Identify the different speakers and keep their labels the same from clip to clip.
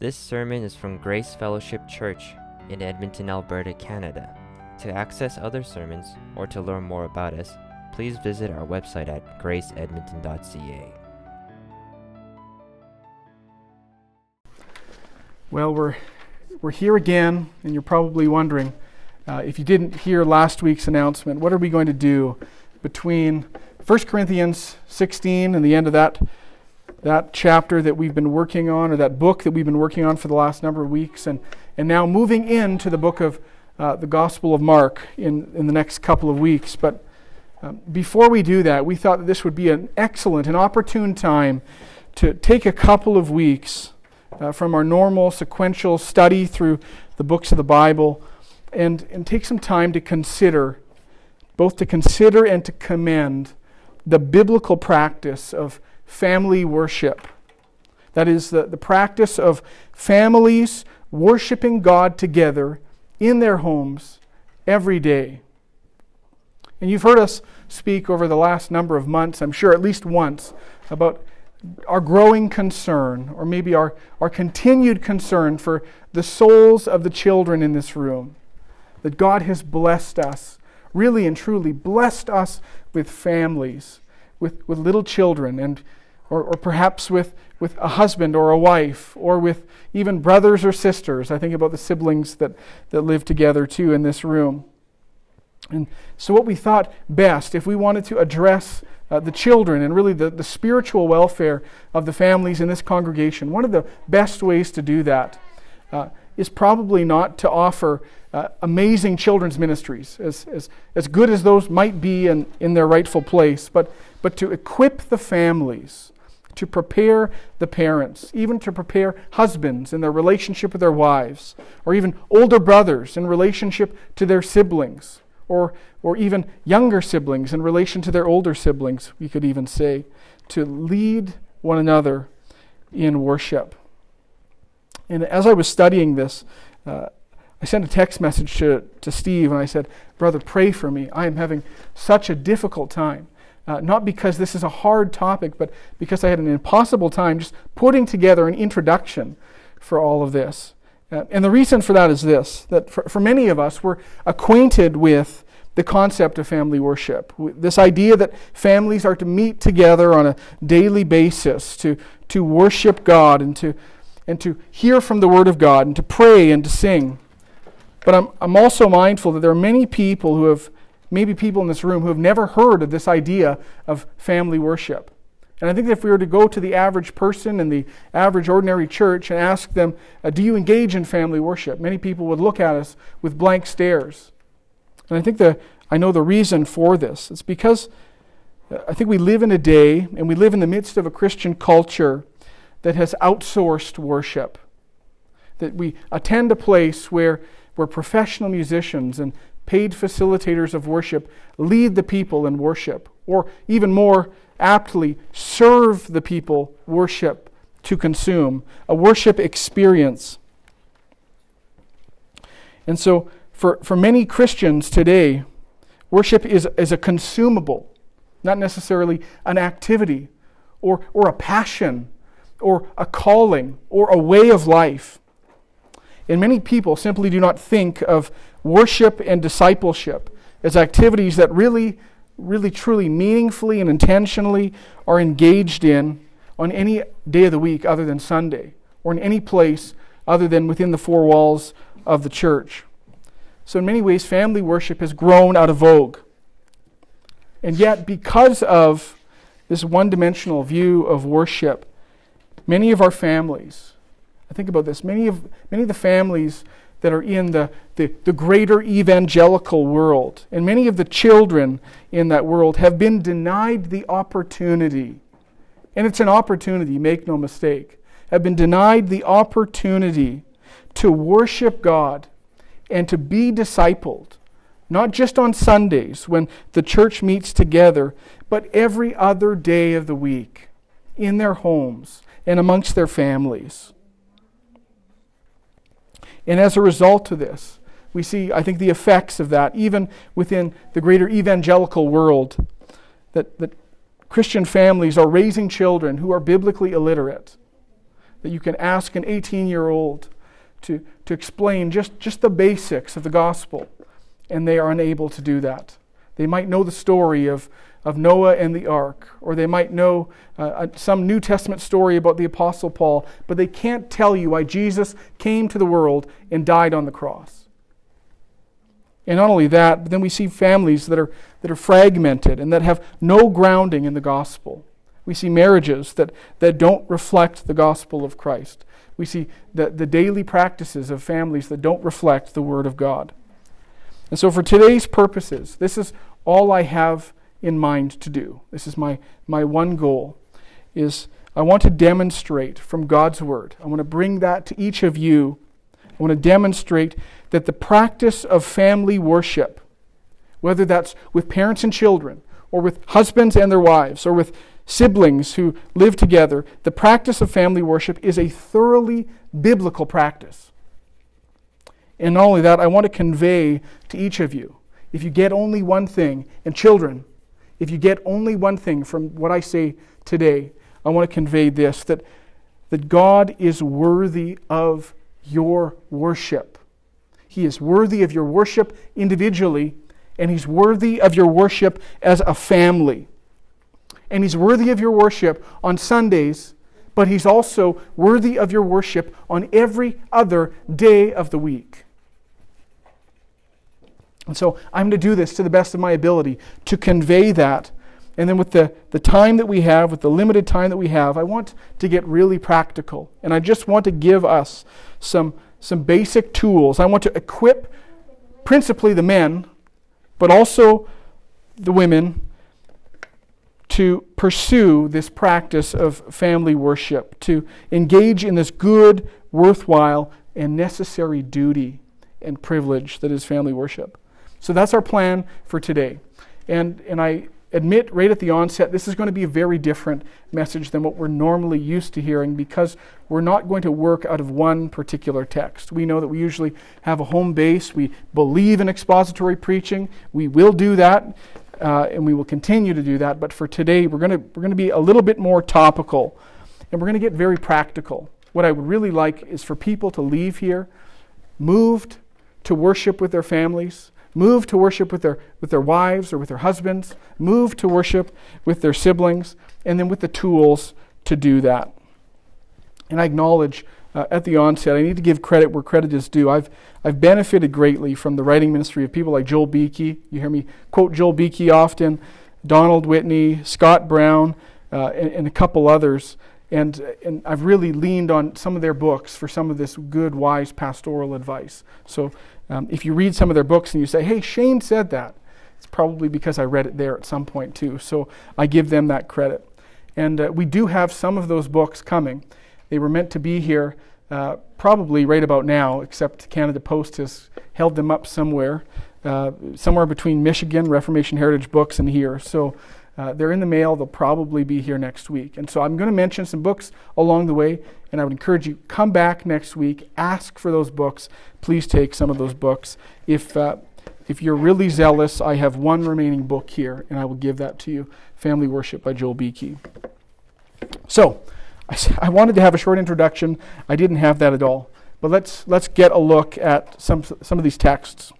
Speaker 1: This sermon is from Grace Fellowship Church in Edmonton, Alberta, Canada. To access other sermons or to learn more about us, please visit our website at graceedmonton.ca.
Speaker 2: Well, we're, we're here again, and you're probably wondering uh, if you didn't hear last week's announcement, what are we going to do between 1 Corinthians 16 and the end of that, that chapter that we've been working on, or that book that we've been working on for the last number of weeks, and, and now moving into the book of uh, the Gospel of Mark in, in the next couple of weeks. But um, before we do that, we thought that this would be an excellent and opportune time to take a couple of weeks uh, from our normal sequential study through the books of the Bible and, and take some time to consider, both to consider and to commend the biblical practice of family worship. That is, the, the practice of families worshiping God together in their homes every day. And you've heard us speak over the last number of months, I'm sure at least once, about our growing concern, or maybe our, our continued concern for the souls of the children in this room. That God has blessed us, really and truly blessed us with families, with, with little children, and, or, or perhaps with, with a husband or a wife, or with even brothers or sisters. I think about the siblings that, that live together too in this room. And so, what we thought best, if we wanted to address uh, the children and really the, the spiritual welfare of the families in this congregation, one of the best ways to do that uh, is probably not to offer uh, amazing children's ministries, as, as, as good as those might be in, in their rightful place, but, but to equip the families, to prepare the parents, even to prepare husbands in their relationship with their wives, or even older brothers in relationship to their siblings or, or even younger siblings in relation to their older siblings, we could even say, to lead one another in worship. And as I was studying this, uh, I sent a text message to, to Steve and I said, Brother, pray for me. I am having such a difficult time. Uh, not because this is a hard topic, but because I had an impossible time just putting together an introduction for all of this. Uh, and the reason for that is this that for, for many of us, we're acquainted with the concept of family worship. This idea that families are to meet together on a daily basis to, to worship God and to, and to hear from the Word of God and to pray and to sing. But I'm, I'm also mindful that there are many people who have, maybe people in this room, who have never heard of this idea of family worship. And I think that if we were to go to the average person in the average ordinary church and ask them, uh, Do you engage in family worship? Many people would look at us with blank stares. And I think the, I know the reason for this. It's because uh, I think we live in a day and we live in the midst of a Christian culture that has outsourced worship. That we attend a place where, where professional musicians and paid facilitators of worship lead the people in worship, or even more aptly, serve the people worship to consume, a worship experience. And so, for, for many Christians today, worship is, is a consumable, not necessarily an activity or, or a passion or a calling or a way of life. And many people simply do not think of worship and discipleship as activities that really really truly meaningfully and intentionally are engaged in on any day of the week other than Sunday, or in any place other than within the four walls of the church. So, in many ways, family worship has grown out of vogue. And yet, because of this one dimensional view of worship, many of our families, I think about this, many of, many of the families that are in the, the, the, greater evangelical world. And many of the children in that world have been denied the opportunity. And it's an opportunity, make no mistake. Have been denied the opportunity to worship God and to be discipled, not just on Sundays when the church meets together, but every other day of the week in their homes and amongst their families. And as a result of this, we see, I think, the effects of that, even within the greater evangelical world, that, that Christian families are raising children who are biblically illiterate. that you can ask an 18 year old to, to explain just, just the basics of the gospel, and they are unable to do that. They might know the story of, of Noah and the ark, or they might know uh, some New Testament story about the Apostle Paul, but they can't tell you why Jesus came to the world and died on the cross. And not only that, but then we see families that are, that are fragmented and that have no grounding in the gospel. We see marriages that, that don't reflect the gospel of Christ. We see the, the daily practices of families that don't reflect the Word of God. And so, for today's purposes, this is all I have in mind to do. This is my, my one goal is I want to demonstrate from God's word. I want to bring that to each of you. I want to demonstrate that the practice of family worship, whether that's with parents and children, or with husbands and their wives, or with siblings who live together, the practice of family worship is a thoroughly biblical practice. And not only that, I want to convey to each of you if you get only one thing, and children, if you get only one thing from what I say today, I want to convey this that, that God is worthy of your worship. He is worthy of your worship individually, and He's worthy of your worship as a family. And He's worthy of your worship on Sundays, but He's also worthy of your worship on every other day of the week. And so I'm going to do this to the best of my ability to convey that. And then, with the, the time that we have, with the limited time that we have, I want to get really practical. And I just want to give us some, some basic tools. I want to equip principally the men, but also the women, to pursue this practice of family worship, to engage in this good, worthwhile, and necessary duty and privilege that is family worship. So that's our plan for today. And, and I admit right at the onset, this is going to be a very different message than what we're normally used to hearing because we're not going to work out of one particular text. We know that we usually have a home base. We believe in expository preaching. We will do that, uh, and we will continue to do that. But for today, we're going to, we're going to be a little bit more topical, and we're going to get very practical. What I would really like is for people to leave here moved to worship with their families move to worship with their, with their wives or with their husbands, move to worship with their siblings, and then with the tools to do that. And I acknowledge uh, at the onset, I need to give credit where credit is due. I've, I've benefited greatly from the writing ministry of people like Joel Beeke. You hear me quote Joel Beeke often, Donald Whitney, Scott Brown, uh, and, and a couple others. And, and I've really leaned on some of their books for some of this good, wise pastoral advice. So um, if you read some of their books and you say, hey, Shane said that, it's probably because I read it there at some point too. So I give them that credit. And uh, we do have some of those books coming. They were meant to be here uh, probably right about now, except Canada Post has held them up somewhere, uh, somewhere between Michigan Reformation Heritage Books and here. So uh, they're in the mail. They'll probably be here next week. And so I'm going to mention some books along the way, and I would encourage you come back next week, ask for those books. Please take some of those books. If uh, if you're really zealous, I have one remaining book here, and I will give that to you. Family Worship by Joel Beeke. So, I, I wanted to have a short introduction. I didn't have that at all. But let's let's get a look at some some of these texts.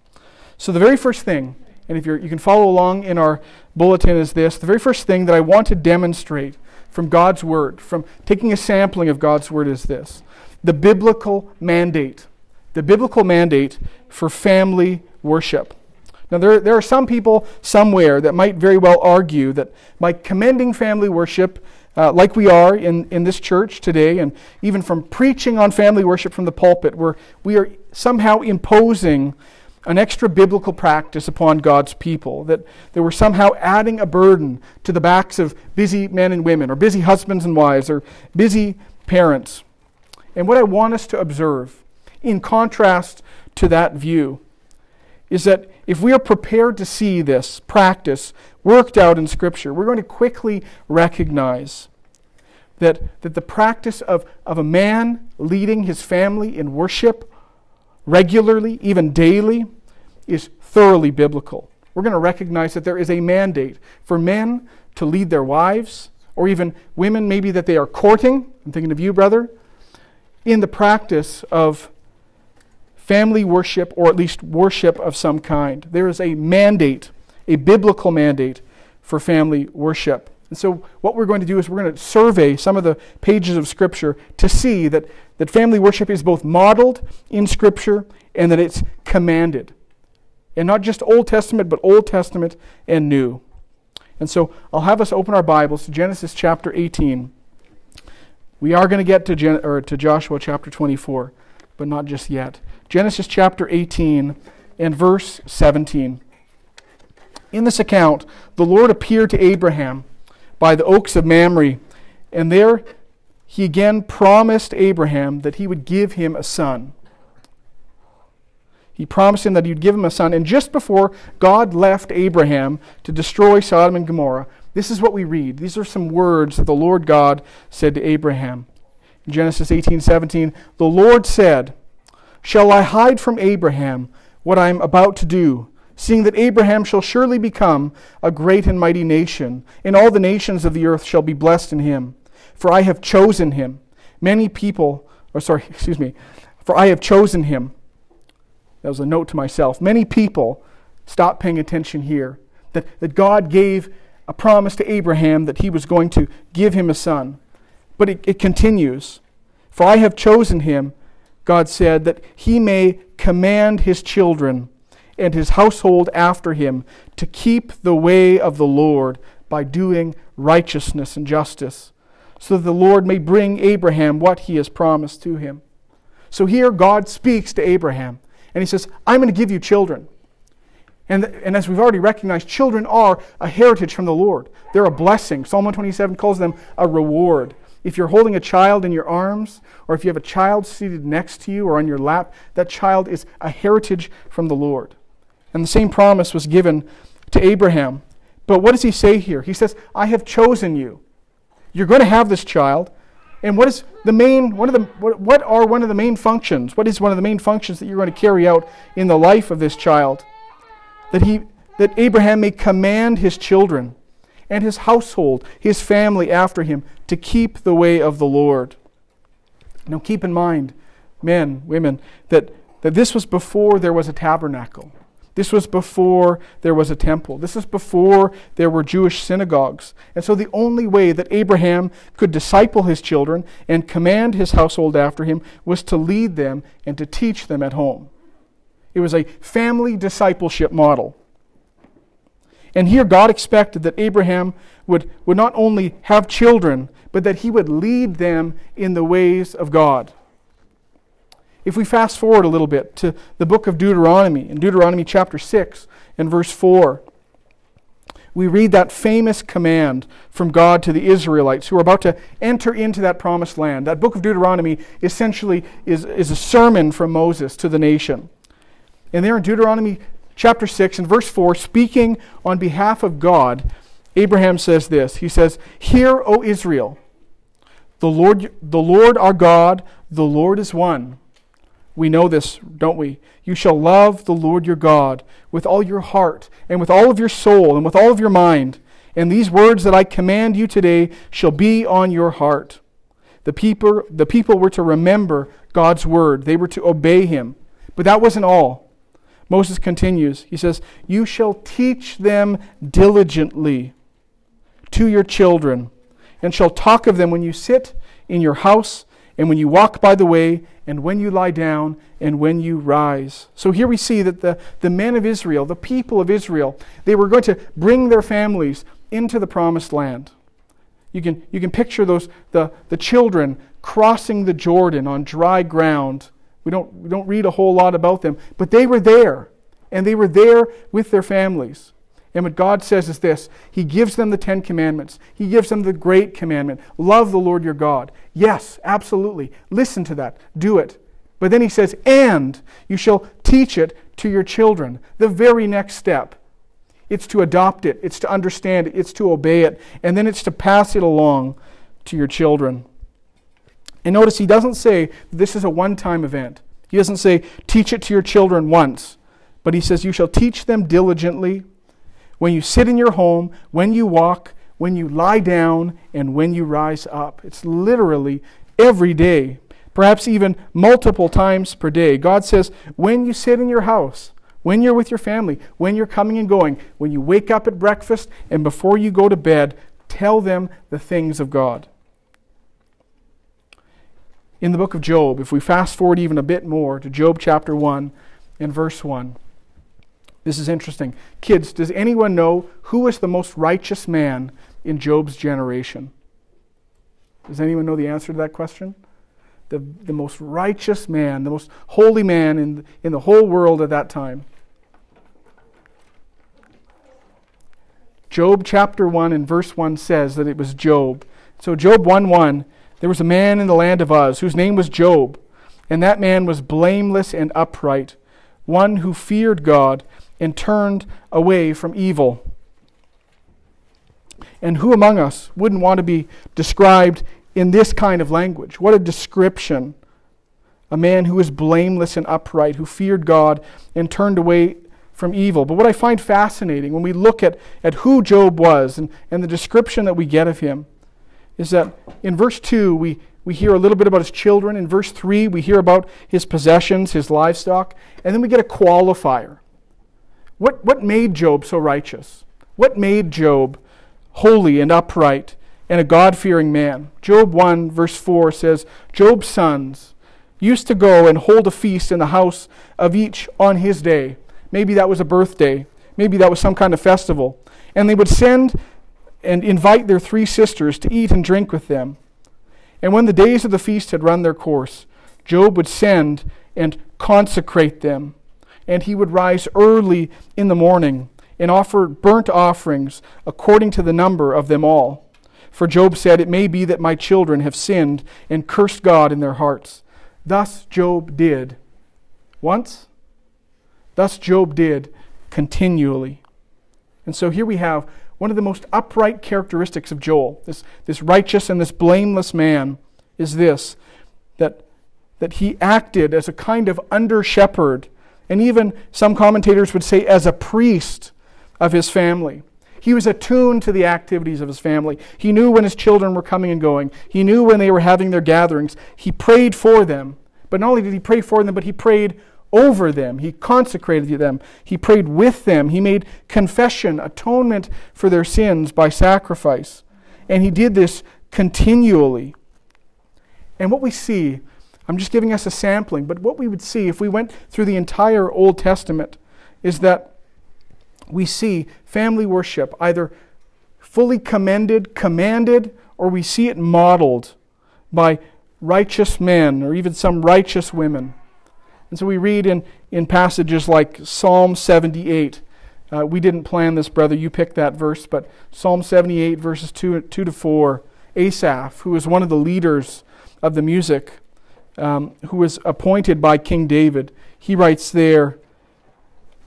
Speaker 2: So the very first thing and if you're you can follow along in our bulletin, is this the very first thing that I want to demonstrate from God's Word, from taking a sampling of God's Word, is this the biblical mandate. The biblical mandate for family worship. Now, there, there are some people somewhere that might very well argue that by commending family worship, uh, like we are in, in this church today, and even from preaching on family worship from the pulpit, where we are somehow imposing an extra biblical practice upon God's people, that they were somehow adding a burden to the backs of busy men and women, or busy husbands and wives, or busy parents. And what I want us to observe, in contrast to that view, is that if we are prepared to see this practice worked out in Scripture, we're going to quickly recognize that, that the practice of, of a man leading his family in worship regularly, even daily, is thoroughly biblical. We're going to recognize that there is a mandate for men to lead their wives, or even women maybe that they are courting. I'm thinking of you, brother. in the practice of family worship or at least worship of some kind. There is a mandate, a biblical mandate for family worship. And so, what we're going to do is we're going to survey some of the pages of Scripture to see that, that family worship is both modeled in Scripture and that it's commanded. And not just Old Testament, but Old Testament and New. And so, I'll have us open our Bibles to Genesis chapter 18. We are going to get to, Gen- or to Joshua chapter 24, but not just yet. Genesis chapter 18 and verse 17. In this account, the Lord appeared to Abraham by the oaks of Mamre. And there he again promised Abraham that he would give him a son. He promised him that he would give him a son. And just before God left Abraham to destroy Sodom and Gomorrah, this is what we read. These are some words that the Lord God said to Abraham. In Genesis 18 17, the Lord said, Shall I hide from Abraham what I am about to do? Seeing that Abraham shall surely become a great and mighty nation, and all the nations of the earth shall be blessed in him. For I have chosen him. Many people, or sorry, excuse me, for I have chosen him. That was a note to myself. Many people stop paying attention here. That, that God gave a promise to Abraham that he was going to give him a son. But it, it continues. For I have chosen him, God said, that he may command his children and his household after him to keep the way of the Lord by doing righteousness and justice, so that the Lord may bring Abraham what he has promised to him. So here God speaks to Abraham, and he says, I'm going to give you children. And, and as we've already recognized, children are a heritage from the Lord. They're a blessing. Psalm 127 calls them a reward. If you're holding a child in your arms, or if you have a child seated next to you or on your lap, that child is a heritage from the Lord. And the same promise was given to Abraham. But what does he say here? He says, I have chosen you. You're going to have this child. And what is the main, one of the, what, are one of the main functions? What is one of the main functions that you're going to carry out in the life of this child? That he, that Abraham may command his children and his household, his family after him, to keep the way of the Lord. Now keep in mind, men, women, that, that this was before there was a tabernacle. This was before there was a temple. This is before there were Jewish synagogues. And so the only way that Abraham could disciple his children and command his household after him was to lead them and to teach them at home. It was a family discipleship model. And here God expected that Abraham would, would not only have children, but that he would lead them in the ways of God. If we fast forward a little bit to the book of Deuteronomy, in Deuteronomy chapter 6 and verse 4, we read that famous command from God to the Israelites who are about to enter into that promised land. That book of Deuteronomy essentially is, is a sermon from Moses to the nation. And there in Deuteronomy chapter 6 and verse 4, speaking on behalf of God, Abraham says this He says, Hear, O Israel, the Lord, the Lord our God, the Lord is one. We know this, don't we? You shall love the Lord your God with all your heart, and with all of your soul, and with all of your mind. And these words that I command you today shall be on your heart. The people, the people were to remember God's word, they were to obey him. But that wasn't all. Moses continues. He says, You shall teach them diligently to your children, and shall talk of them when you sit in your house and when you walk by the way, and when you lie down, and when you rise. So here we see that the, the men of Israel, the people of Israel, they were going to bring their families into the promised land. You can, you can picture those, the, the children crossing the Jordan on dry ground. We don't, we don't read a whole lot about them, but they were there, and they were there with their families. And what God says is this He gives them the Ten Commandments. He gives them the great commandment love the Lord your God. Yes, absolutely. Listen to that. Do it. But then He says, and you shall teach it to your children. The very next step. It's to adopt it, it's to understand it, it's to obey it, and then it's to pass it along to your children. And notice He doesn't say this is a one time event. He doesn't say teach it to your children once, but He says you shall teach them diligently when you sit in your home, when you walk, when you lie down, and when you rise up. It's literally every day. perhaps even multiple times per day. God says, when you sit in your house, when you're with your family, when you're coming and going, when you wake up at breakfast, and before you go to bed, tell them the things of God. In the book of Job, if we fast forward even a bit more to Job chapter 1 and verse 1, this is interesting. Kids, does anyone know who was the most righteous man in Job's generation? Does anyone know the answer to that question? The, the most righteous man, the most holy man in, in the whole world at that time. Job chapter 1 and verse 1 says that it was Job. So, Job 1 1, there was a man in the land of Uz whose name was Job, and that man was blameless and upright, one who feared God and turned away from evil. And who among us wouldn't want to be described in this kind of language? What a description. A man who was blameless and upright, who feared God and turned away from evil. But what I find fascinating when we look at, at who Job was and, and the description that we get of him is that in verse 2, we, we hear a little bit about his children. In verse 3, we hear about his possessions, his livestock. And then we get a qualifier. What, what made Job so righteous? What made Job holy and upright and a God fearing man? Job 1, verse 4 says, Job's sons used to go and hold a feast in the house of each on his day. Maybe that was a birthday. Maybe that was some kind of festival. And they would send and invite their three sisters to eat and drink with them. And when the days of the feast had run their course, Job would send and consecrate them and he would rise early in the morning and offer burnt offerings according to the number of them all. For Job said, It may be that my children have sinned and cursed God in their hearts. Thus Job did. Once? Thus Job did continually. And so here we have one of the most upright characteristics of Joel, this, this righteous and this blameless man, is this that, that he acted as a kind of under shepherd and even some commentators would say as a priest of his family. He was attuned to the activities of his family. He knew when his children were coming and going. He knew when they were having their gatherings. He prayed for them. But not only did he pray for them, but he prayed over them. He consecrated them. He prayed with them. He made confession, atonement for their sins by sacrifice. And he did this continually. And what we see I'm just giving us a sampling, but what we would see if we went through the entire Old Testament is that we see family worship either fully commended, commanded, or we see it modeled by righteous men or even some righteous women. And so we read in, in passages like Psalm 78. Uh, we didn't plan this, brother. You picked that verse, but Psalm 78, verses 2, 2 to 4. Asaph, who was one of the leaders of the music, um, who was appointed by King David, he writes there,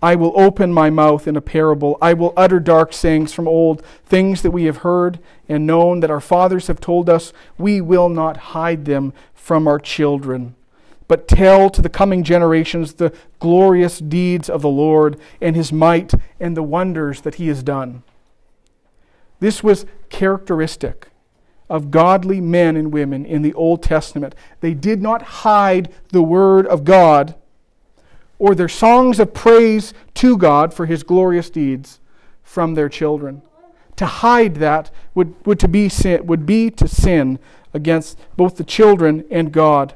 Speaker 2: I will open my mouth in a parable. I will utter dark sayings from old, things that we have heard and known that our fathers have told us. We will not hide them from our children, but tell to the coming generations the glorious deeds of the Lord and his might and the wonders that he has done. This was characteristic of godly men and women in the Old Testament. They did not hide the Word of God or their songs of praise to God for His glorious deeds from their children. To hide that would, would, to be sin, would be to sin against both the children and God.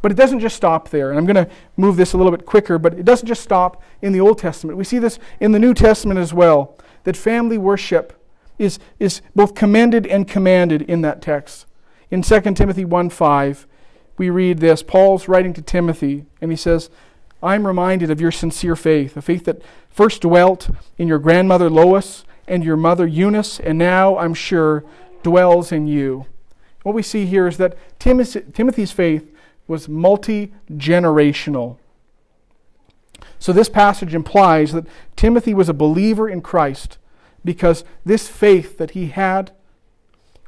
Speaker 2: But it doesn't just stop there. And I'm going to move this a little bit quicker, but it doesn't just stop in the Old Testament. We see this in the New Testament as well that family worship is, is both commended and commanded in that text. In 2 Timothy 1 5, we read this. Paul's writing to Timothy, and he says, I'm reminded of your sincere faith, a faith that first dwelt in your grandmother Lois and your mother Eunice, and now, I'm sure, dwells in you. What we see here is that Timothy's faith was multi generational. So, this passage implies that Timothy was a believer in Christ because this faith that he had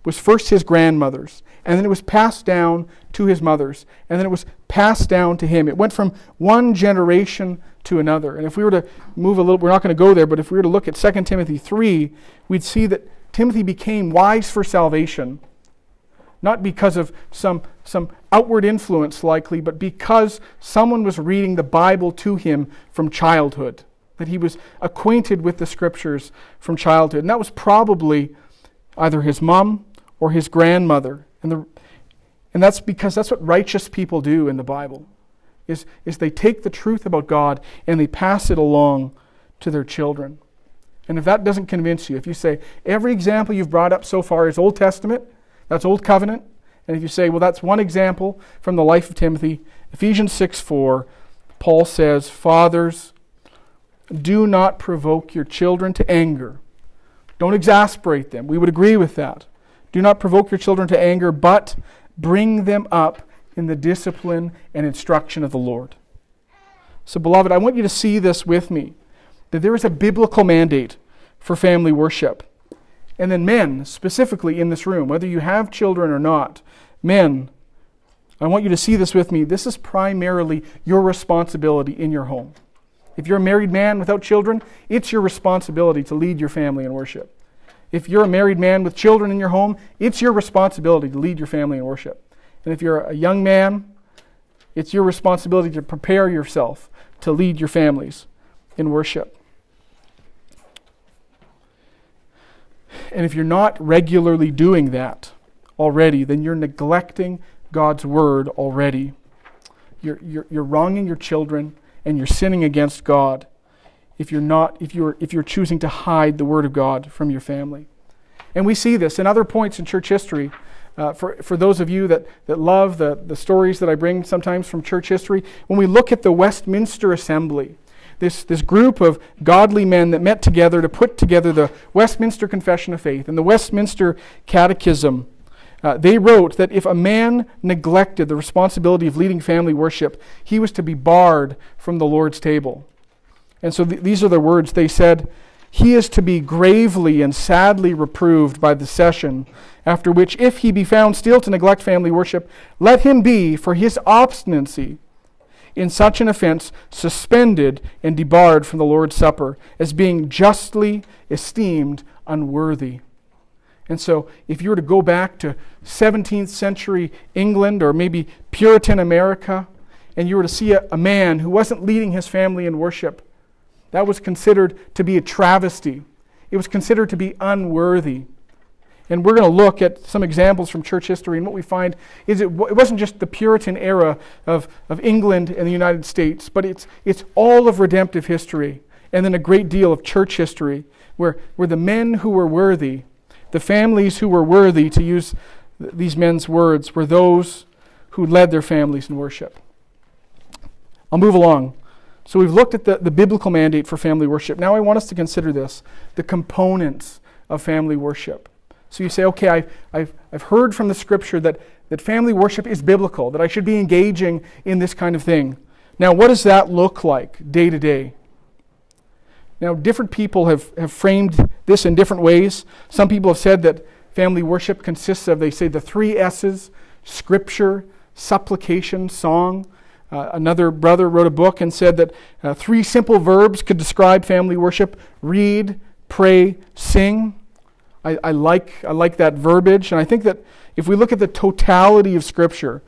Speaker 2: was first his grandmother's, and then it was passed down to his mother's, and then it was passed down to him. It went from one generation to another. And if we were to move a little, we're not going to go there, but if we were to look at 2 Timothy 3, we'd see that Timothy became wise for salvation not because of some, some outward influence, likely, but because someone was reading the Bible to him from childhood, that he was acquainted with the scriptures from childhood. And that was probably either his mom or his grandmother. And, the, and that's because that's what righteous people do in the Bible, is, is they take the truth about God and they pass it along to their children. And if that doesn't convince you, if you say every example you've brought up so far is Old Testament, that's Old Covenant. And if you say, well, that's one example from the life of Timothy, Ephesians 6 4, Paul says, Fathers, do not provoke your children to anger. Don't exasperate them. We would agree with that. Do not provoke your children to anger, but bring them up in the discipline and instruction of the Lord. So, beloved, I want you to see this with me that there is a biblical mandate for family worship. And then, men, specifically in this room, whether you have children or not, men, I want you to see this with me. This is primarily your responsibility in your home. If you're a married man without children, it's your responsibility to lead your family in worship. If you're a married man with children in your home, it's your responsibility to lead your family in worship. And if you're a young man, it's your responsibility to prepare yourself to lead your families in worship. And if you're not regularly doing that already, then you're neglecting God's word already. You're, you're, you're wronging your children and you're sinning against God if you're not if you're if you're choosing to hide the word of God from your family. And we see this in other points in church history. Uh, for, for those of you that, that love the, the stories that I bring sometimes from church history, when we look at the Westminster Assembly, this, this group of godly men that met together to put together the Westminster Confession of Faith and the Westminster Catechism. Uh, they wrote that if a man neglected the responsibility of leading family worship, he was to be barred from the Lord's table. And so th- these are the words they said He is to be gravely and sadly reproved by the session, after which, if he be found still to neglect family worship, let him be, for his obstinacy, in such an offense suspended and debarred from the Lord's Supper as being justly esteemed unworthy. And so, if you were to go back to 17th century England or maybe Puritan America, and you were to see a, a man who wasn't leading his family in worship, that was considered to be a travesty. It was considered to be unworthy. And we're going to look at some examples from church history. And what we find is it, it wasn't just the Puritan era of, of England and the United States, but it's, it's all of redemptive history and then a great deal of church history where, where the men who were worthy, the families who were worthy, to use these men's words, were those who led their families in worship. I'll move along. So we've looked at the, the biblical mandate for family worship. Now I want us to consider this the components of family worship. So you say, okay, I've, I've, I've heard from the scripture that, that family worship is biblical, that I should be engaging in this kind of thing. Now, what does that look like day to day? Now, different people have, have framed this in different ways. Some people have said that family worship consists of, they say, the three S's scripture, supplication, song. Uh, another brother wrote a book and said that uh, three simple verbs could describe family worship read, pray, sing. I, I, like, I like that verbiage, and I think that if we look at the totality of Scripture,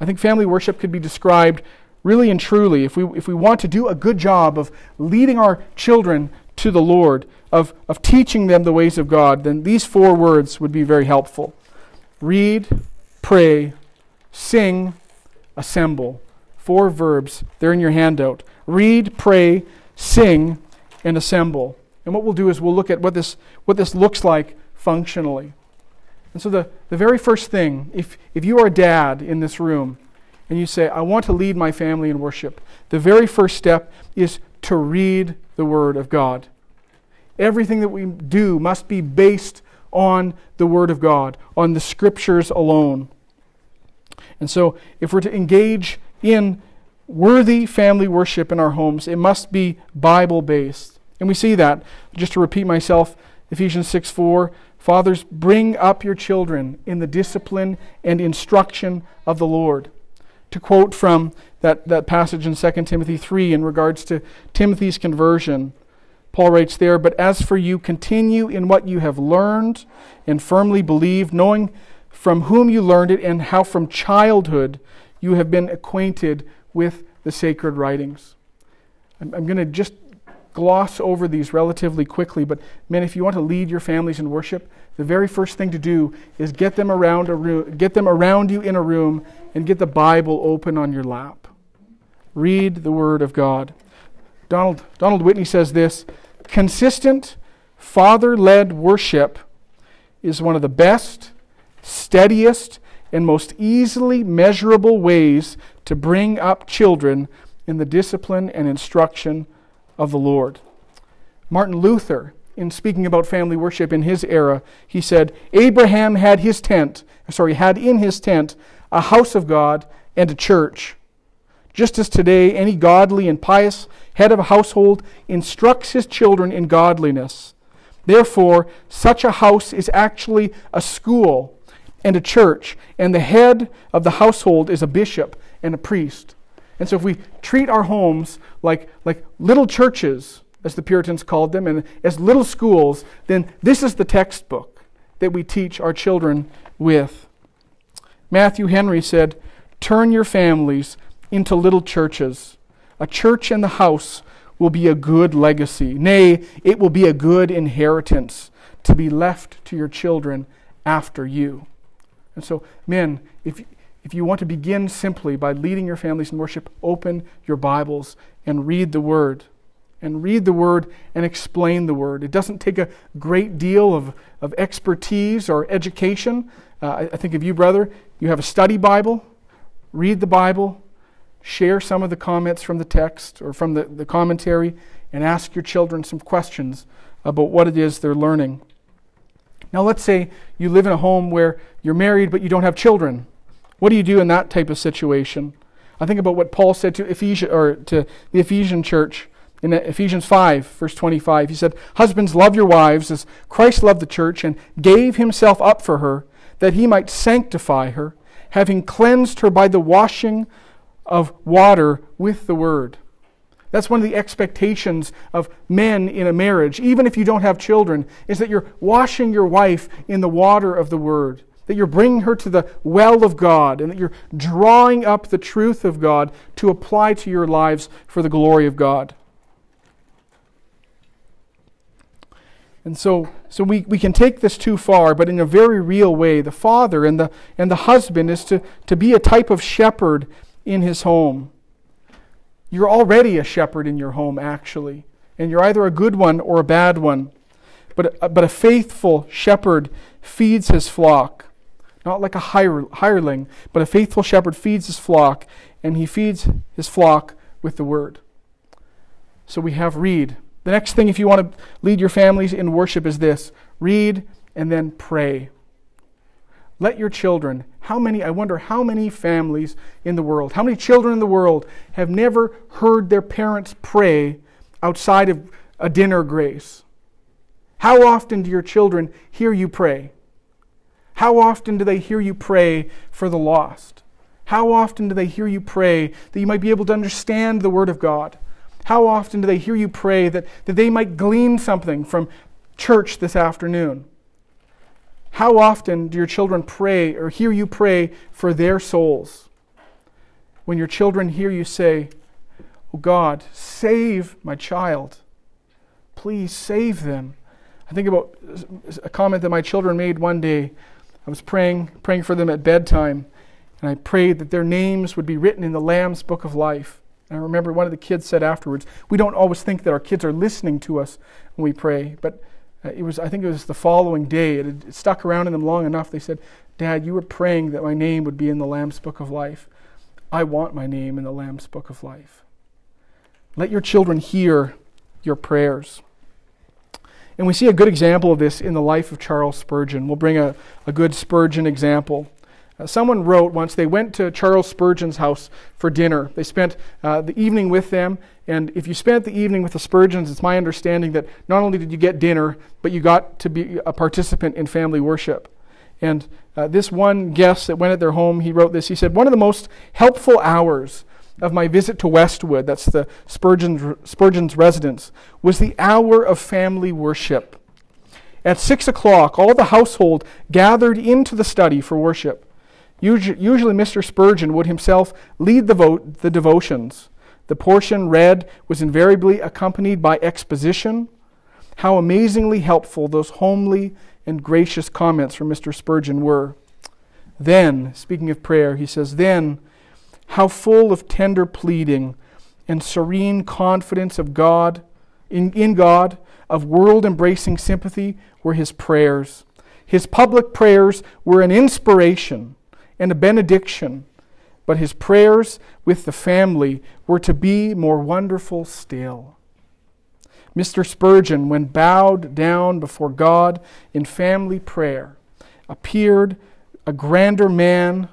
Speaker 2: I think family worship could be described really and truly, if we, if we want to do a good job of leading our children to the Lord, of, of teaching them the ways of God, then these four words would be very helpful read, pray, sing, assemble. Four verbs, they're in your handout. Read, pray, sing, and assemble. And what we'll do is we'll look at what this, what this looks like functionally. And so, the, the very first thing, if, if you are a dad in this room and you say, I want to lead my family in worship, the very first step is to read the Word of God. Everything that we do must be based on the Word of God, on the Scriptures alone. And so, if we're to engage in worthy family worship in our homes, it must be Bible based. And we see that, just to repeat myself, Ephesians 6 4, Fathers, bring up your children in the discipline and instruction of the Lord. To quote from that, that passage in 2 Timothy 3 in regards to Timothy's conversion, Paul writes there, But as for you, continue in what you have learned and firmly believed, knowing from whom you learned it, and how from childhood you have been acquainted with the sacred writings. I'm, I'm going to just gloss over these relatively quickly, but men, if you want to lead your families in worship, the very first thing to do is get them around a room, get them around you in a room, and get the Bible open on your lap. Read the Word of God. Donald, Donald Whitney says this consistent, father led worship is one of the best, steadiest, and most easily measurable ways to bring up children in the discipline and instruction of the Lord. Martin Luther, in speaking about family worship in his era, he said, Abraham had his tent, sorry, had in his tent a house of God and a church. Just as today any godly and pious head of a household instructs his children in godliness. Therefore, such a house is actually a school and a church, and the head of the household is a bishop and a priest. And so, if we treat our homes like, like little churches, as the Puritans called them, and as little schools, then this is the textbook that we teach our children with. Matthew Henry said, Turn your families into little churches. A church in the house will be a good legacy. Nay, it will be a good inheritance to be left to your children after you. And so, men, if, if you want to begin simply by leading your families in worship, open your Bibles and read the Word. And read the Word and explain the Word. It doesn't take a great deal of, of expertise or education. Uh, I, I think of you, brother, you have a study Bible. Read the Bible, share some of the comments from the text or from the, the commentary, and ask your children some questions about what it is they're learning. Now, let's say you live in a home where you're married but you don't have children. What do you do in that type of situation? I think about what Paul said to Ephesus or to the Ephesian church in Ephesians 5, verse 25. He said, Husbands, love your wives as Christ loved the church and gave himself up for her, that he might sanctify her, having cleansed her by the washing of water with the word that's one of the expectations of men in a marriage, even if you don't have children, is that you're washing your wife in the water of the Word, that you're bringing her to the well of God, and that you're drawing up the truth of God to apply to your lives for the glory of God. And so, so we, we can take this too far, but in a very real way, the father and the, and the husband is to, to be a type of shepherd in his home. You're already a shepherd in your home, actually. And you're either a good one or a bad one. But, uh, but a faithful shepherd feeds his flock. Not like a hireling, but a faithful shepherd feeds his flock, and he feeds his flock with the word. So we have read. The next thing, if you want to lead your families in worship, is this read and then pray. Let your children, how many, I wonder how many families in the world, how many children in the world have never heard their parents pray outside of a dinner grace? How often do your children hear you pray? How often do they hear you pray for the lost? How often do they hear you pray that you might be able to understand the Word of God? How often do they hear you pray that, that they might glean something from church this afternoon? How often do your children pray or hear you pray for their souls? When your children hear you say, Oh God, save my child. Please save them. I think about a comment that my children made one day. I was praying, praying for them at bedtime, and I prayed that their names would be written in the Lamb's book of life. And I remember one of the kids said afterwards, We don't always think that our kids are listening to us when we pray, but uh, it was, I think it was the following day. It had stuck around in them long enough. They said, Dad, you were praying that my name would be in the Lamb's Book of Life. I want my name in the Lamb's Book of Life. Let your children hear your prayers. And we see a good example of this in the life of Charles Spurgeon. We'll bring a, a good Spurgeon example. Uh, someone wrote once they went to Charles Spurgeon's house for dinner. They spent uh, the evening with them, and if you spent the evening with the Spurgeons, it's my understanding that not only did you get dinner, but you got to be a participant in family worship. And uh, this one guest that went at their home, he wrote this. He said, One of the most helpful hours of my visit to Westwood, that's the Spurgeon's, Spurgeon's residence, was the hour of family worship. At six o'clock, all the household gathered into the study for worship. Usually, Mr. Spurgeon would himself lead the, vote, the devotions. The portion read was invariably accompanied by exposition. How amazingly helpful those homely and gracious comments from Mr. Spurgeon were. Then, speaking of prayer, he says, Then, how full of tender pleading and serene confidence of God, in, in God, of world embracing sympathy were his prayers. His public prayers were an inspiration and a benediction, but his prayers with the family were to be more wonderful still. Mr. Spurgeon, when bowed down before God in family prayer, appeared a grander man,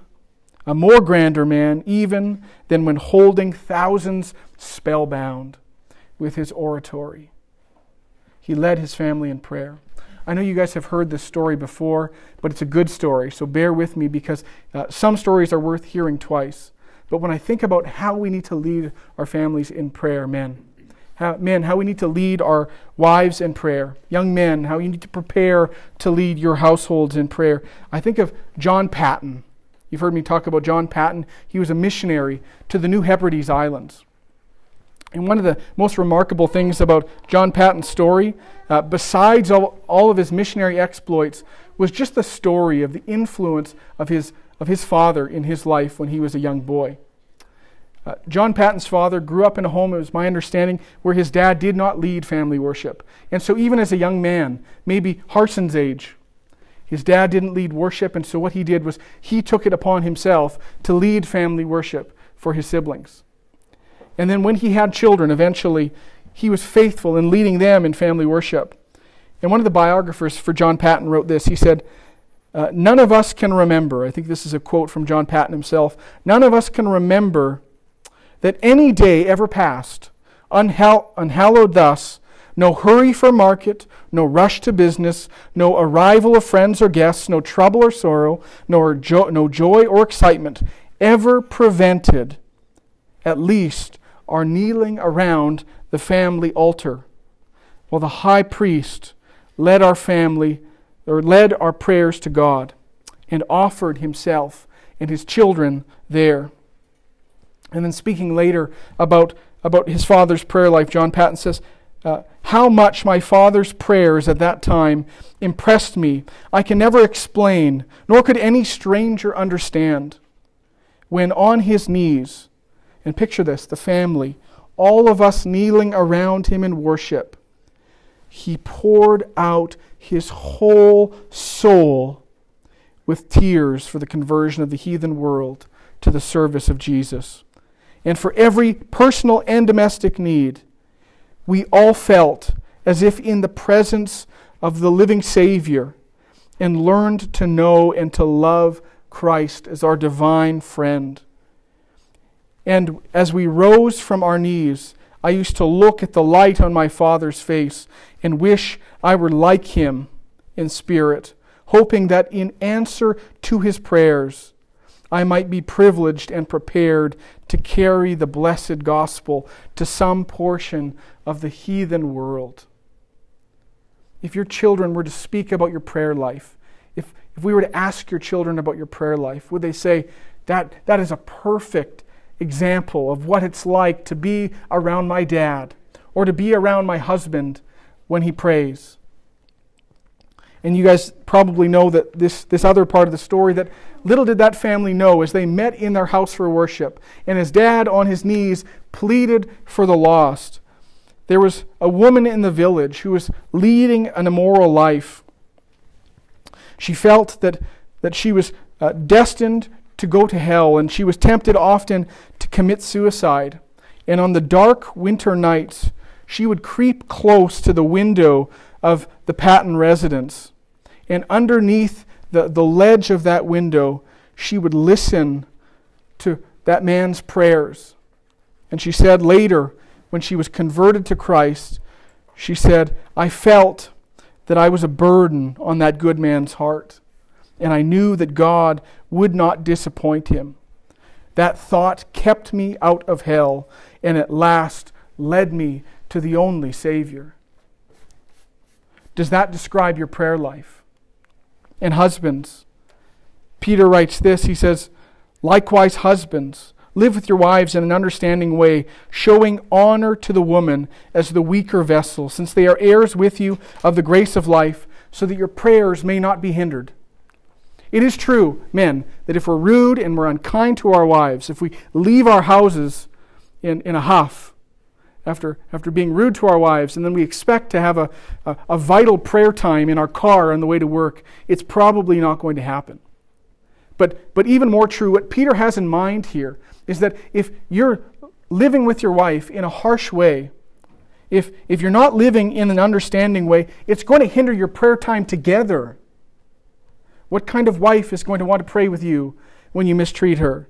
Speaker 2: a more grander man, even than when holding thousands spellbound with his oratory. He led his family in prayer. I know you guys have heard this story before, but it's a good story, so bear with me because uh, some stories are worth hearing twice. But when I think about how we need to lead our families in prayer, men, how, men, how we need to lead our wives in prayer, young men, how you need to prepare to lead your households in prayer, I think of John Paton. You've heard me talk about John Paton. He was a missionary to the New Hebrides Islands. And one of the most remarkable things about John Paton's story, uh, besides all, all of his missionary exploits, was just the story of the influence of his, of his father in his life when he was a young boy. Uh, John Paton's father grew up in a home, it was my understanding, where his dad did not lead family worship. And so, even as a young man, maybe Harson's age, his dad didn't lead worship, and so what he did was he took it upon himself to lead family worship for his siblings. And then when he had children, eventually, he was faithful in leading them in family worship. And one of the biographers for John Paton wrote this. He said, uh, None of us can remember, I think this is a quote from John Paton himself, none of us can remember that any day ever passed unhall- unhallowed thus, no hurry for market, no rush to business, no arrival of friends or guests, no trouble or sorrow, nor jo- no joy or excitement ever prevented, at least are kneeling around the family altar while the high priest led our family or led our prayers to God and offered himself and his children there. And then speaking later about, about his father's prayer life, John Paton says, uh, How much my father's prayers at that time impressed me, I can never explain, nor could any stranger understand. When on his knees, and picture this the family, all of us kneeling around him in worship. He poured out his whole soul with tears for the conversion of the heathen world to the service of Jesus. And for every personal and domestic need, we all felt as if in the presence of the living Savior and learned to know and to love Christ as our divine friend. And as we rose from our knees, I used to look at the light on my Father's face and wish I were like him in spirit, hoping that in answer to his prayers, I might be privileged and prepared to carry the blessed gospel to some portion of the heathen world. If your children were to speak about your prayer life, if, if we were to ask your children about your prayer life, would they say, that, that is a perfect example of what it's like to be around my dad or to be around my husband when he prays. And you guys probably know that this, this other part of the story that little did that family know as they met in their house for worship, and his dad on his knees pleaded for the lost. There was a woman in the village who was leading an immoral life. She felt that, that she was uh, destined to go to hell, and she was tempted often to commit suicide. And on the dark winter nights, she would creep close to the window of the Paton residence. And underneath the, the ledge of that window, she would listen to that man's prayers. And she said later, when she was converted to Christ, she said, I felt that I was a burden on that good man's heart and I knew that God would not disappoint him. That thought kept me out of hell and at last led me to the only Savior. Does that describe your prayer life? And husbands, Peter writes this he says, Likewise, husbands, live with your wives in an understanding way, showing honor to the woman as the weaker vessel, since they are heirs with you of the grace of life, so that your prayers may not be hindered. It is true, men, that if we're rude and we're unkind to our wives, if we leave our houses in, in a huff, after, after being rude to our wives, and then we expect to have a, a, a vital prayer time in our car on the way to work, it's probably not going to happen. But, but even more true, what Peter has in mind here is that if you're living with your wife in a harsh way, if, if you're not living in an understanding way, it's going to hinder your prayer time together. What kind of wife is going to want to pray with you when you mistreat her?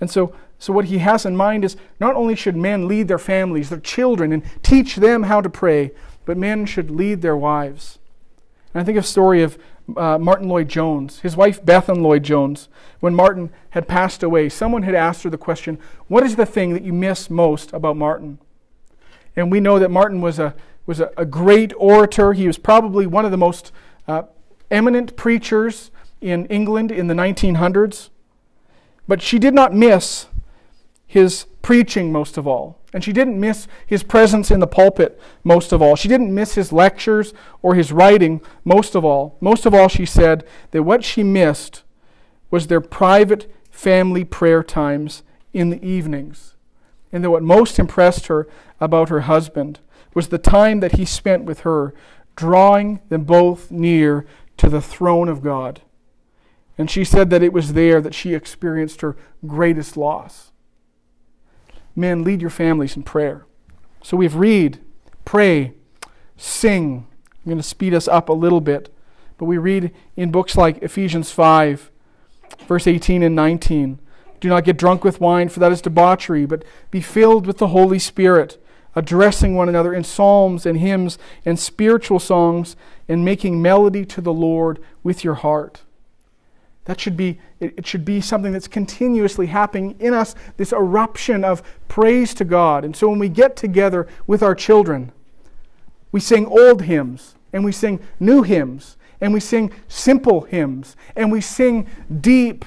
Speaker 2: And so, so what he has in mind is not only should men lead their families, their children, and teach them how to pray, but men should lead their wives. And I think of a story of uh, Martyn Lloyd-Jones, his wife Bethan Lloyd-Jones. When Martyn had passed away, someone had asked her the question, What is the thing that you miss most about Martyn? And we know that Martyn was a, was a, a great orator. He was probably one of the most uh, eminent preachers in England in the 1900s. But she did not miss his preaching most of all. And she didn't miss his presence in the pulpit most of all. She didn't miss his lectures or his writing most of all. Most of all, she said that what she missed was their private family prayer times in the evenings. And that what most impressed her about her husband was the time that he spent with her, drawing them both near to the throne of God. And she said that it was there that she experienced her greatest loss. Men, lead your families in prayer. So we've read, pray, sing. I'm going to speed us up a little bit. But we read in books like Ephesians 5, verse 18 and 19. Do not get drunk with wine, for that is debauchery, but be filled with the Holy Spirit, addressing one another in psalms and hymns and spiritual songs, and making melody to the Lord with your heart that should be, it should be something that's continuously happening in us, this eruption of praise to God. And so when we get together with our children, we sing old hymns, and we sing new hymns, and we sing simple hymns, and we sing deep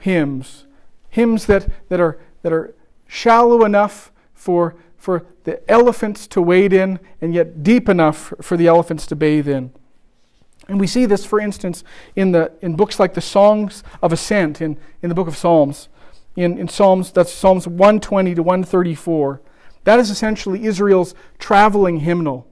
Speaker 2: hymns, hymns that, that, are, that are shallow enough for, for the elephants to wade in, and yet deep enough for the elephants to bathe in. And we see this, for instance, in, the, in books like the Songs of Ascent in, in the book of Psalms. In, in Psalms, that's Psalms 120 to 134. That is essentially Israel's traveling hymnal.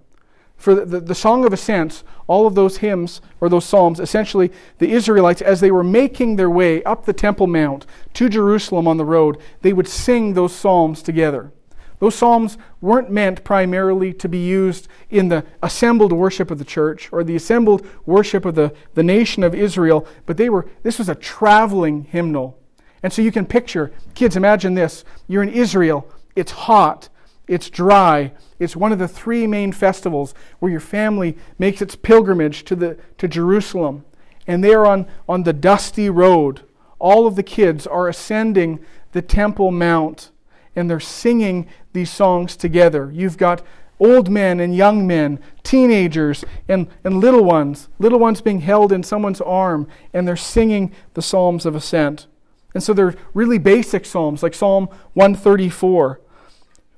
Speaker 2: For the, the, the, Song of Ascent, all of those hymns or those psalms, essentially the Israelites, as they were making their way up the Temple Mount to Jerusalem on the road, they would sing those psalms together. Those psalms weren't meant primarily to be used in the assembled worship of the church or the assembled worship of the, the nation of Israel, but they were this was a traveling hymnal. And so you can picture, kids, imagine this. You're in Israel, it's hot, it's dry, it's one of the three main festivals where your family makes its pilgrimage to, the, to Jerusalem. And they're on, on the dusty road. All of the kids are ascending the Temple Mount and they're singing these songs together. You've got old men and young men, teenagers and, and little ones, little ones being held in someone's arm, and they're singing the Psalms of Ascent. And so they're really basic Psalms, like Psalm 134,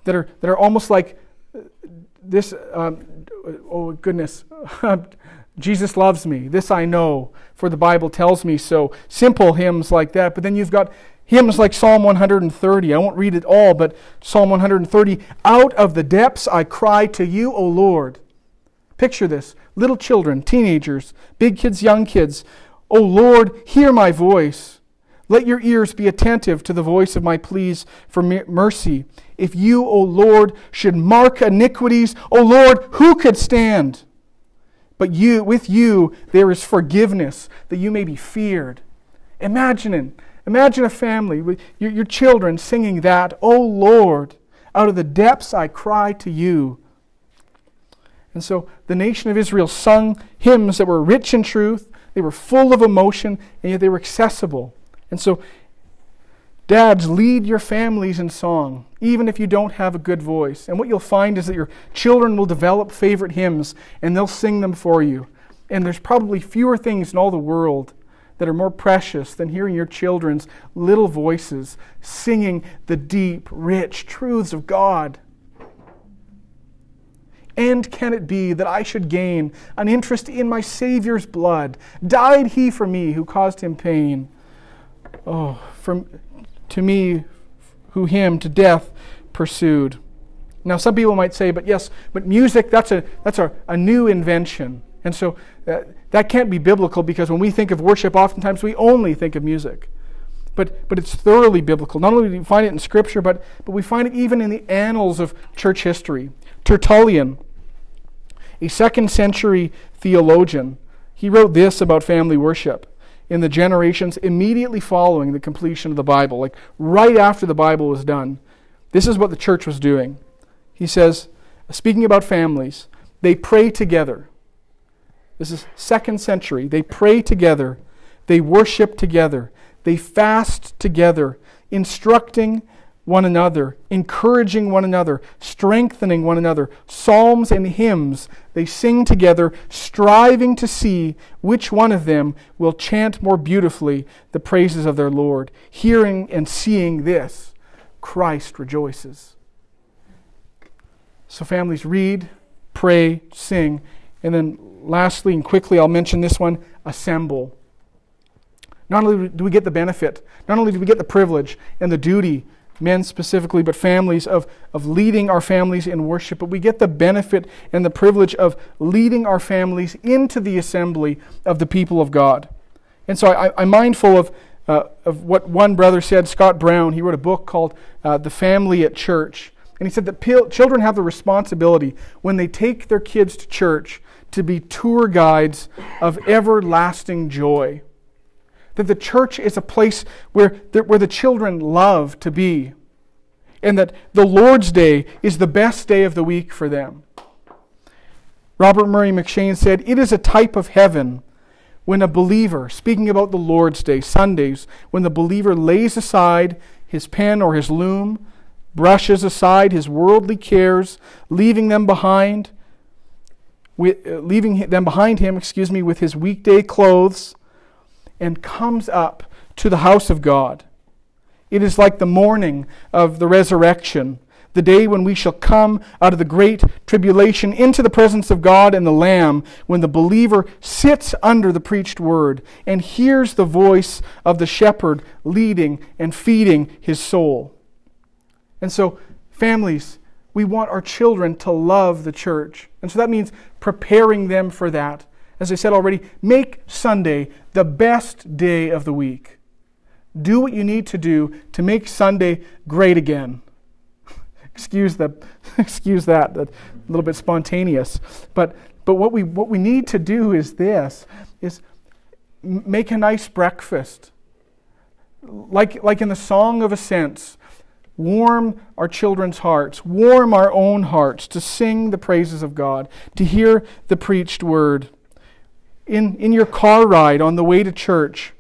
Speaker 2: that are, that are almost like this um, oh, goodness. Jesus loves me. This I know, for the Bible tells me so. Simple hymns like that. But then you've got Hymns like Psalm 130. I won't read it all, but Psalm 130. Out of the depths I cry to you, O Lord. Picture this little children, teenagers, big kids, young kids. O Lord, hear my voice. Let your ears be attentive to the voice of my pleas for mercy. If you, O Lord, should mark iniquities, O Lord, who could stand? But you, with you, there is forgiveness, that you may be feared. Imagine Imagine a family with your, your children singing that, Oh Lord, out of the depths I cry to you. And so the nation of Israel sung hymns that were rich in truth, they were full of emotion, and yet they were accessible. And so Dads, lead your families in song, even if you don't have a good voice. And what you'll find is that your children will develop favorite hymns and they'll sing them for you. And there's probably fewer things in all the world that are more precious than hearing your children's little voices singing the deep, rich truths of God. And can it be that I should gain an interest in my Savior's blood? Died he for me who caused him pain? Oh, from, to me who him to death pursued. Now, some people might say, but yes, but music, that's a, that's a, a new invention. And so uh, that can't be biblical because when we think of worship, oftentimes we only think of music. But, but it's thoroughly biblical. Not only do we find it in Scripture, but, but we find it even in the annals of church history. Tertullian, a second century theologian, he wrote this about family worship in the generations immediately following the completion of the Bible, like right after the Bible was done. This is what the church was doing. He says, speaking about families, they pray together. This is second century. They pray together. They worship together. They fast together, instructing one another, encouraging one another, strengthening one another. Psalms and hymns they sing together, striving to see which one of them will chant more beautifully the praises of their Lord. Hearing and seeing this, Christ rejoices. So, families, read, pray, sing, and then lastly and quickly, I'll mention this one assemble. Not only do we get the benefit, not only do we get the privilege and the duty men specifically, but families, of, of leading our families in worship. But we get the benefit and the privilege of leading our families into the assembly of the people of God. And so I, am mindful of, uh, of what one brother said, Scott Brown. He wrote a book called uh, The Family at Church. And he said that children have the responsibility when they take their kids to church to be tour guides of everlasting joy that the church is a place where, where the children love to be, and that the Lord's Day is the best day of the week for them. Robert Murray M'Cheyne said, It is a type of heaven when a believer, speaking about the Lord's Day, Sundays, when the believer lays aside his pen or his loom, brushes aside his worldly cares, leaving them behind, with, uh, leaving them behind him, excuse me, with his weekday clothes, and comes up to the house of God. It is like the morning of the resurrection, the day when we shall come out of the great tribulation into the presence of God and the Lamb, when the believer sits under the preached word and hears the voice of the shepherd leading and feeding his soul. And so, families, we want our children to love the church. And so that means preparing them for that as I said already, make Sunday the best day of the week. Do what you need to do to make Sunday great again. excuse, the, excuse that, a little bit spontaneous. But, but what, we, what we need to do is this, is make a nice breakfast. Like, like in the Song of Ascents, warm our children's hearts, warm our own hearts to sing the praises of God, to hear the preached word in, in your car ride on the way to church.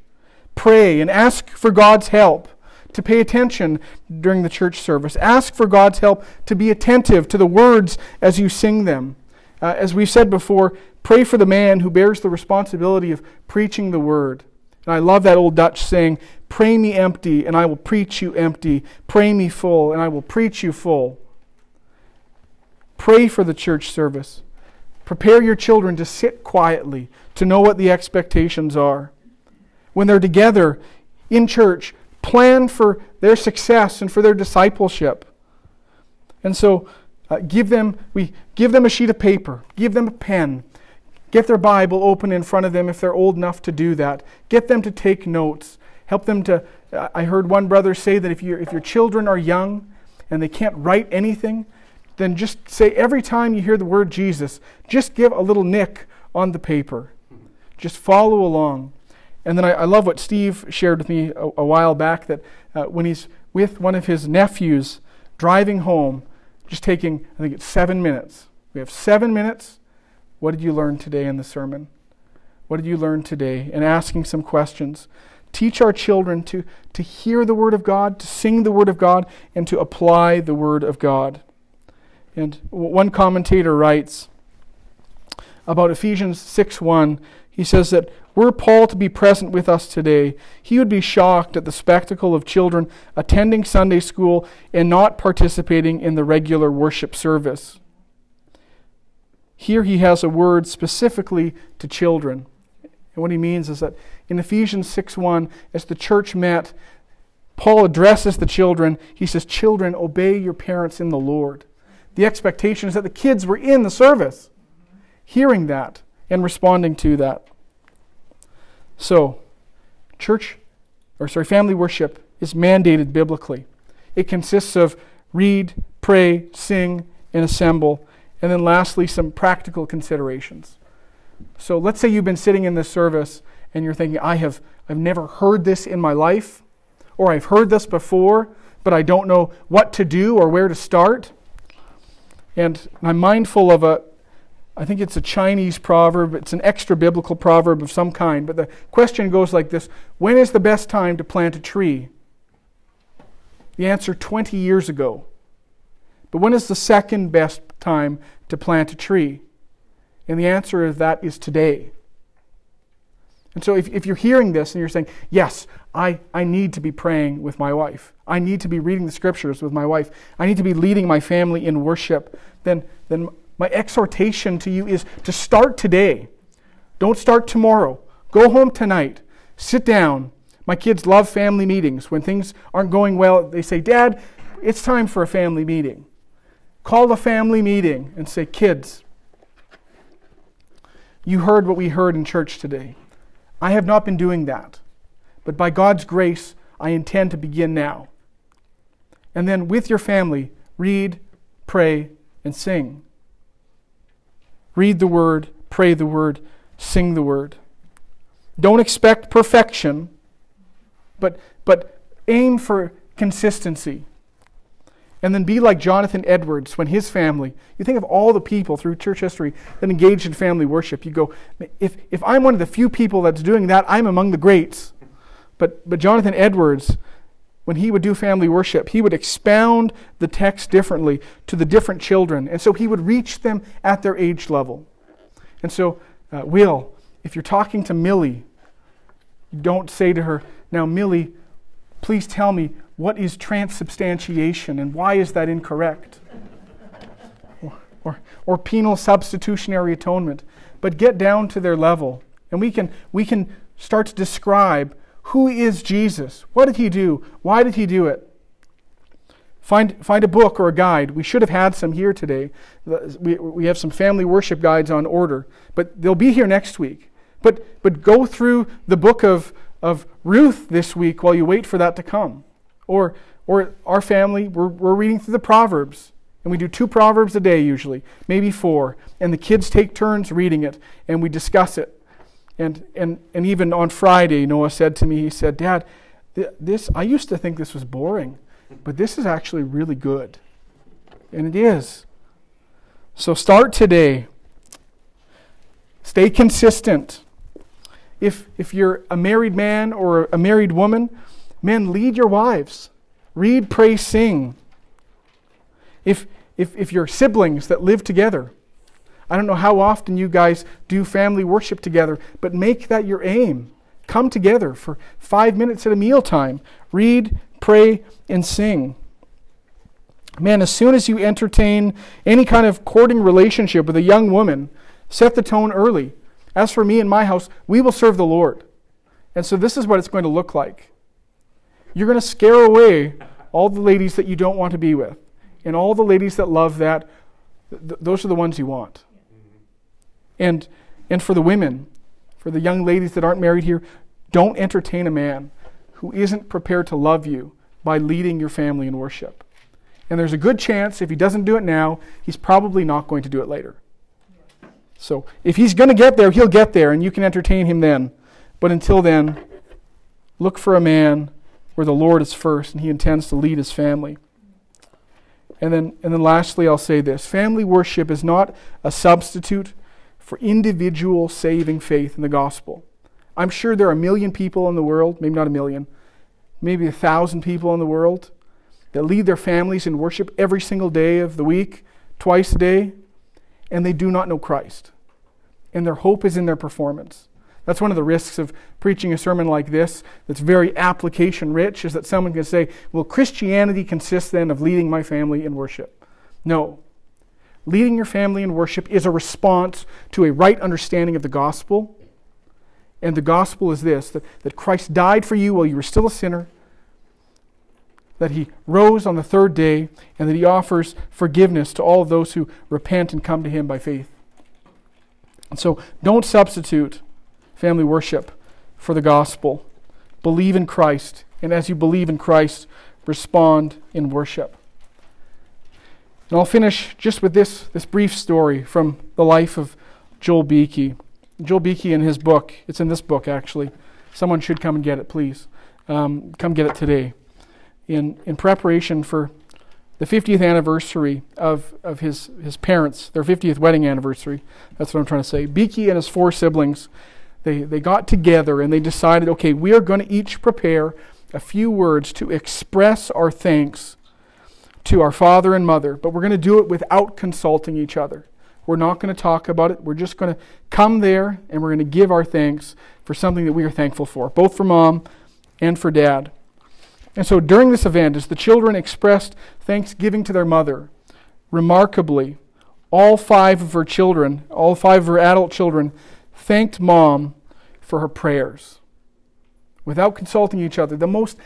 Speaker 2: Pray and ask for God's help to pay attention during the church service. Ask for God's help to be attentive to the words as you sing them. Uh, as we've said before, pray for the man who bears the responsibility of preaching the word. And I love that old Dutch saying, Pray me empty, and I will preach you empty. Pray me full, and I will preach you full. Pray for the church service. Prepare your children to sit quietly, to know what the expectations are. When they're together in church, plan for their success and for their discipleship. And so, uh, give them we give them a sheet of paper, give them a pen, get their Bible open in front of them if they're old enough to do that. Get them to take notes. Help them to. I heard one brother say that if if your children are young and they can't write anything, then just say every time you hear the word Jesus, just give a little nick on the paper. Just follow along. And then I, I love what Steve shared with me a, a while back that uh, when he's with one of his nephews driving home, just taking, I think it's seven minutes. We have seven minutes. What did you learn today in the sermon? What did you learn today? And asking some questions teach our children to, to hear the Word of God, to sing the Word of God, and to apply the Word of God. And one commentator writes about Ephesians 6 1, he says that were Paul to be present with us today, he would be shocked at the spectacle of children attending Sunday school and not participating in the regular worship service. Here he has a word specifically to children. And what he means is that in Ephesians 6:1, as the church met, Paul addresses the children. He says, Children, obey your parents in the Lord. The expectation is that the kids were in the service, hearing that and responding to that. So, church, or sorry, family worship is mandated biblically. It consists of read, pray, sing, and assemble. And then lastly, some practical considerations. So let's say you've been sitting in this service and you're thinking, I have I've never heard this in my life, or I've heard this before, but I don't know what to do or where to start. And I'm mindful of a I think it's a Chinese proverb. It's an extra biblical proverb of some kind. But the question goes like this When is the best time to plant a tree? The answer 20 years ago. But when is the second best time to plant a tree? And the answer is that is today. And so if, if you're hearing this and you're saying, Yes, I, I need to be praying with my wife, I need to be reading the scriptures with my wife, I need to be leading my family in worship, then, then my exhortation to you is to start today. Don't start tomorrow. Go home tonight. Sit down. My kids love family meetings. When things aren't going well, they say, Dad, it's time for a family meeting. Call the family meeting and say, Kids, you heard what we heard in church today. I have not been doing that. But by God's grace, I intend to begin now. And then with your family, read, pray, and sing. Read the word, pray the word, sing the word. Don't expect perfection, but, but aim for consistency. And then be like Jonathan Edwards when his family, you think of all the people through church history that engaged in family worship. You go, if, if I'm one of the few people that's doing that, I'm among the greats. But, but Jonathan Edwards, when he would do family worship, he would expound the text differently to the different children. And so he would reach them at their age level. And so, uh, Will, if you're talking to Millie, don't say to her, Now, Millie, please tell me what is transubstantiation and why is that incorrect? or, or, or penal substitutionary atonement. But get down to their level. And we can, we can start to describe who is Jesus? What did he do? Why did he do it? Find, find a book or a guide. We should have had some here today. We, we have some family worship guides on order, but they'll be here next week. But, but go through the book of, of Ruth this week while you wait for that to come. Or, or our family, we're, we're reading through the Proverbs. And we do two Proverbs a day usually, maybe four. And the kids take turns reading it, and we discuss it. And, and, and even on Friday, Noah said to me, he said, Dad, this, I used to think this was boring, but this is actually really good. And it is. So start today. Stay consistent. If, if you're a married man or a married woman, men, lead your wives. Read, pray, sing. If, if, if you're siblings that live together, I don't know how often you guys do family worship together, but make that your aim. Come together for five minutes at a mealtime. Read, pray, and sing. Man, as soon as you entertain any kind of courting relationship with a young woman, set the tone early. As for me and my house, we will serve the Lord. And so this is what it's going to look like. You're going to scare away all the ladies that you don't want to be with. And all the ladies that love that, th- those are the ones you want. Mm-hmm. And, and for the women, for the young ladies that aren't married here, don't entertain a man who isn't prepared to love you by leading your family in worship. And there's a good chance if he doesn't do it now, he's probably not going to do it later. So if he's going to get there, he'll get there, and you can entertain him then. But until then, look for a man where the Lord is first and he intends to lead his family. And then, and then lastly, I'll say this family worship is not a substitute for individual saving faith in the gospel. I'm sure there are a million people in the world, maybe not a million, maybe a thousand people in the world that lead their families in worship every single day of the week, twice a day, and they do not know Christ. And their hope is in their performance. That's one of the risks of preaching a sermon like this that's very application rich, is that someone can say, well, Christianity consists then of leading my family in worship. No. Leading your family in worship is a response to a right understanding of the gospel. And the gospel is this that, that Christ died for you while you were still a sinner, that he rose on the third day, and that he offers forgiveness to all of those who repent and come to him by faith. And so don't substitute family worship for the gospel. Believe in Christ, and as you believe in Christ, respond in worship. And I'll finish just with this, this brief story from the life of Joel Beeke. Joel Beeke in his book, it's in this book actually. Someone should come and get it, please. Um, come get it today. In, in preparation for the 50th anniversary of, of his, his parents, their 50th wedding anniversary, that's what I'm trying to say. Beeke and his four siblings they, they got together and they decided okay, we are going to each prepare a few words to express our thanks to our father and mother, but we're going to do it without consulting each other. We're not going to talk about it. We're just going to come there and we're going to give our thanks for something that we are thankful for, both for mom and for dad. And so during this event, as the children expressed thanksgiving to their mother, remarkably, all five of her children, all five of her adult children, thanked mom for her prayers without consulting each other. The most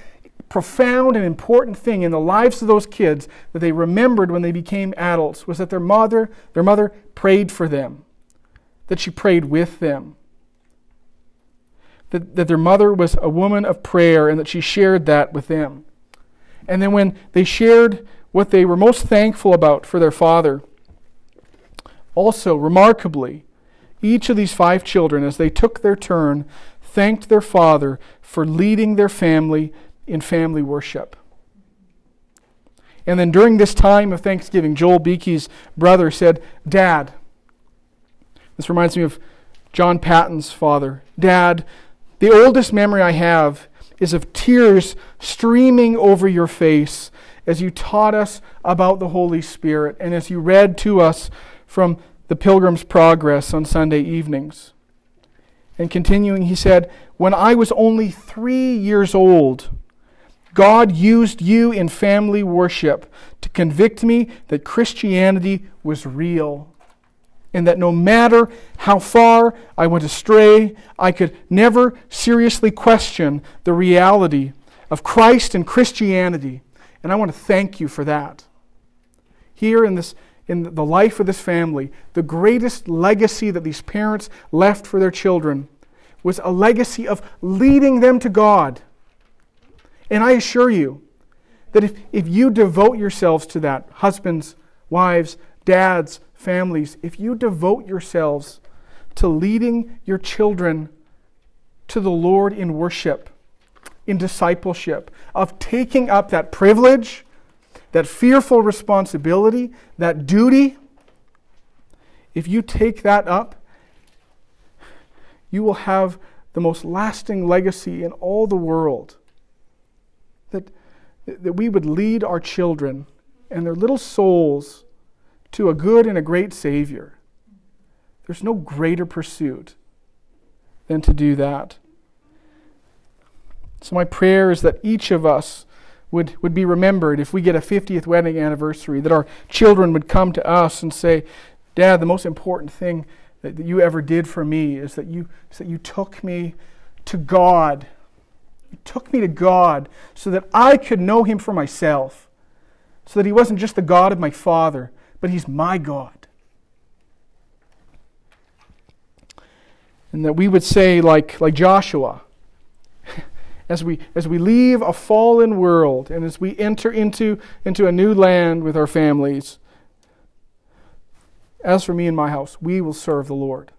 Speaker 2: profound and important thing in the lives of those kids that they remembered when they became adults was that their mother, their mother prayed for them, that she prayed with them. That, that their mother was a woman of prayer and that she shared that with them. And then when they shared what they were most thankful about for their father, also remarkably, each of these five children, as they took their turn, thanked their father for leading their family in family worship. And then during this time of Thanksgiving, Joel Beeke's brother said, Dad, this reminds me of John Paton's father. Dad, the oldest memory I have is of tears streaming over your face as you taught us about the Holy Spirit and as you read to us from the Pilgrim's Progress on Sunday evenings. And continuing, he said, When I was only three years old, God used you in family worship to convict me that Christianity was real. And that no matter how far I went astray, I could never seriously question the reality of Christ and Christianity. And I want to thank you for that. Here in this in the life of this family, the greatest legacy that these parents left for their children was a legacy of leading them to God. And I assure you that if, if you devote yourselves to that, husbands, wives, dads, families, if you devote yourselves to leading your children to the Lord in worship, in discipleship, of taking up that privilege that fearful responsibility, that duty, if you take that up, you will have the most lasting legacy in all the world. That, that we would lead our children and their little souls to a good and a great Savior. There's no greater pursuit than to do that. So, my prayer is that each of us would, would be remembered if we get a 50th wedding anniversary, that our children would come to us and say, Dad, the most important thing that, that you ever did for me is that you, is that you took me to God. You took me to God so that I could know Him for myself, so that He wasn't just the God of my father, but He's my God. And that we would say, like, like Joshua, as we, as we leave a fallen world and as we enter into, into a new land with our families, as for me and my house, we will serve the Lord.